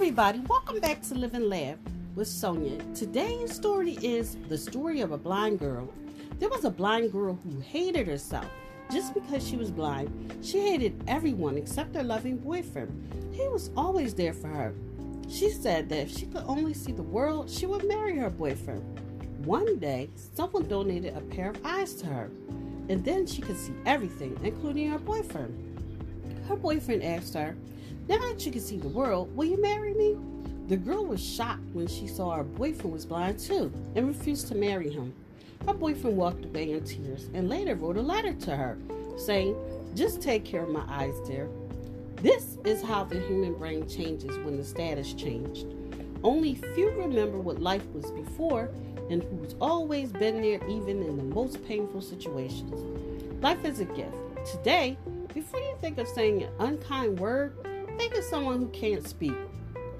everybody, welcome back to Live and Laugh with Sonia. Today's story is the story of a blind girl. There was a blind girl who hated herself just because she was blind. She hated everyone except her loving boyfriend. He was always there for her. She said that if she could only see the world, she would marry her boyfriend. One day, someone donated a pair of eyes to her, and then she could see everything, including her boyfriend. Her boyfriend asked her, Now that you can see the world, will you marry me? The girl was shocked when she saw her boyfriend was blind too and refused to marry him. Her boyfriend walked away in tears and later wrote a letter to her saying, Just take care of my eyes, dear. This is how the human brain changes when the status changed. Only few remember what life was before and who's always been there even in the most painful situations. Life is a gift. Today, before you think of saying an unkind word, think of someone who can't speak.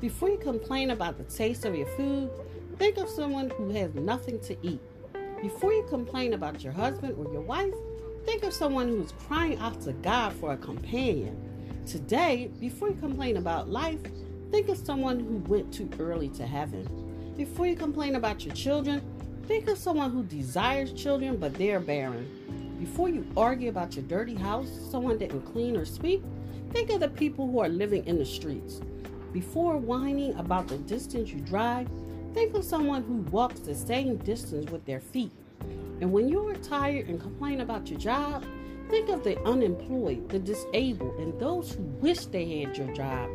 Before you complain about the taste of your food, think of someone who has nothing to eat. Before you complain about your husband or your wife, think of someone who's crying out to God for a companion. Today, before you complain about life, think of someone who went too early to heaven. Before you complain about your children, think of someone who desires children but they're barren. Before you argue about your dirty house, someone didn't clean or sweep, think of the people who are living in the streets. Before whining about the distance you drive, think of someone who walks the same distance with their feet. And when you are tired and complain about your job, think of the unemployed, the disabled, and those who wish they had your job.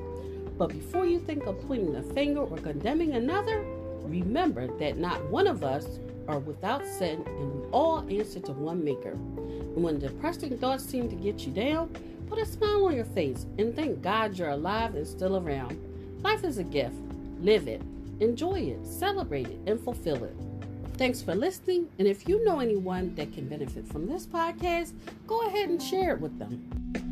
But before you think of pointing a finger or condemning another, remember that not one of us are without sin, and we all answer to one maker. And when depressing thoughts seem to get you down, put a smile on your face and thank God you're alive and still around. Life is a gift. Live it, enjoy it, celebrate it, and fulfill it. Thanks for listening. And if you know anyone that can benefit from this podcast, go ahead and share it with them.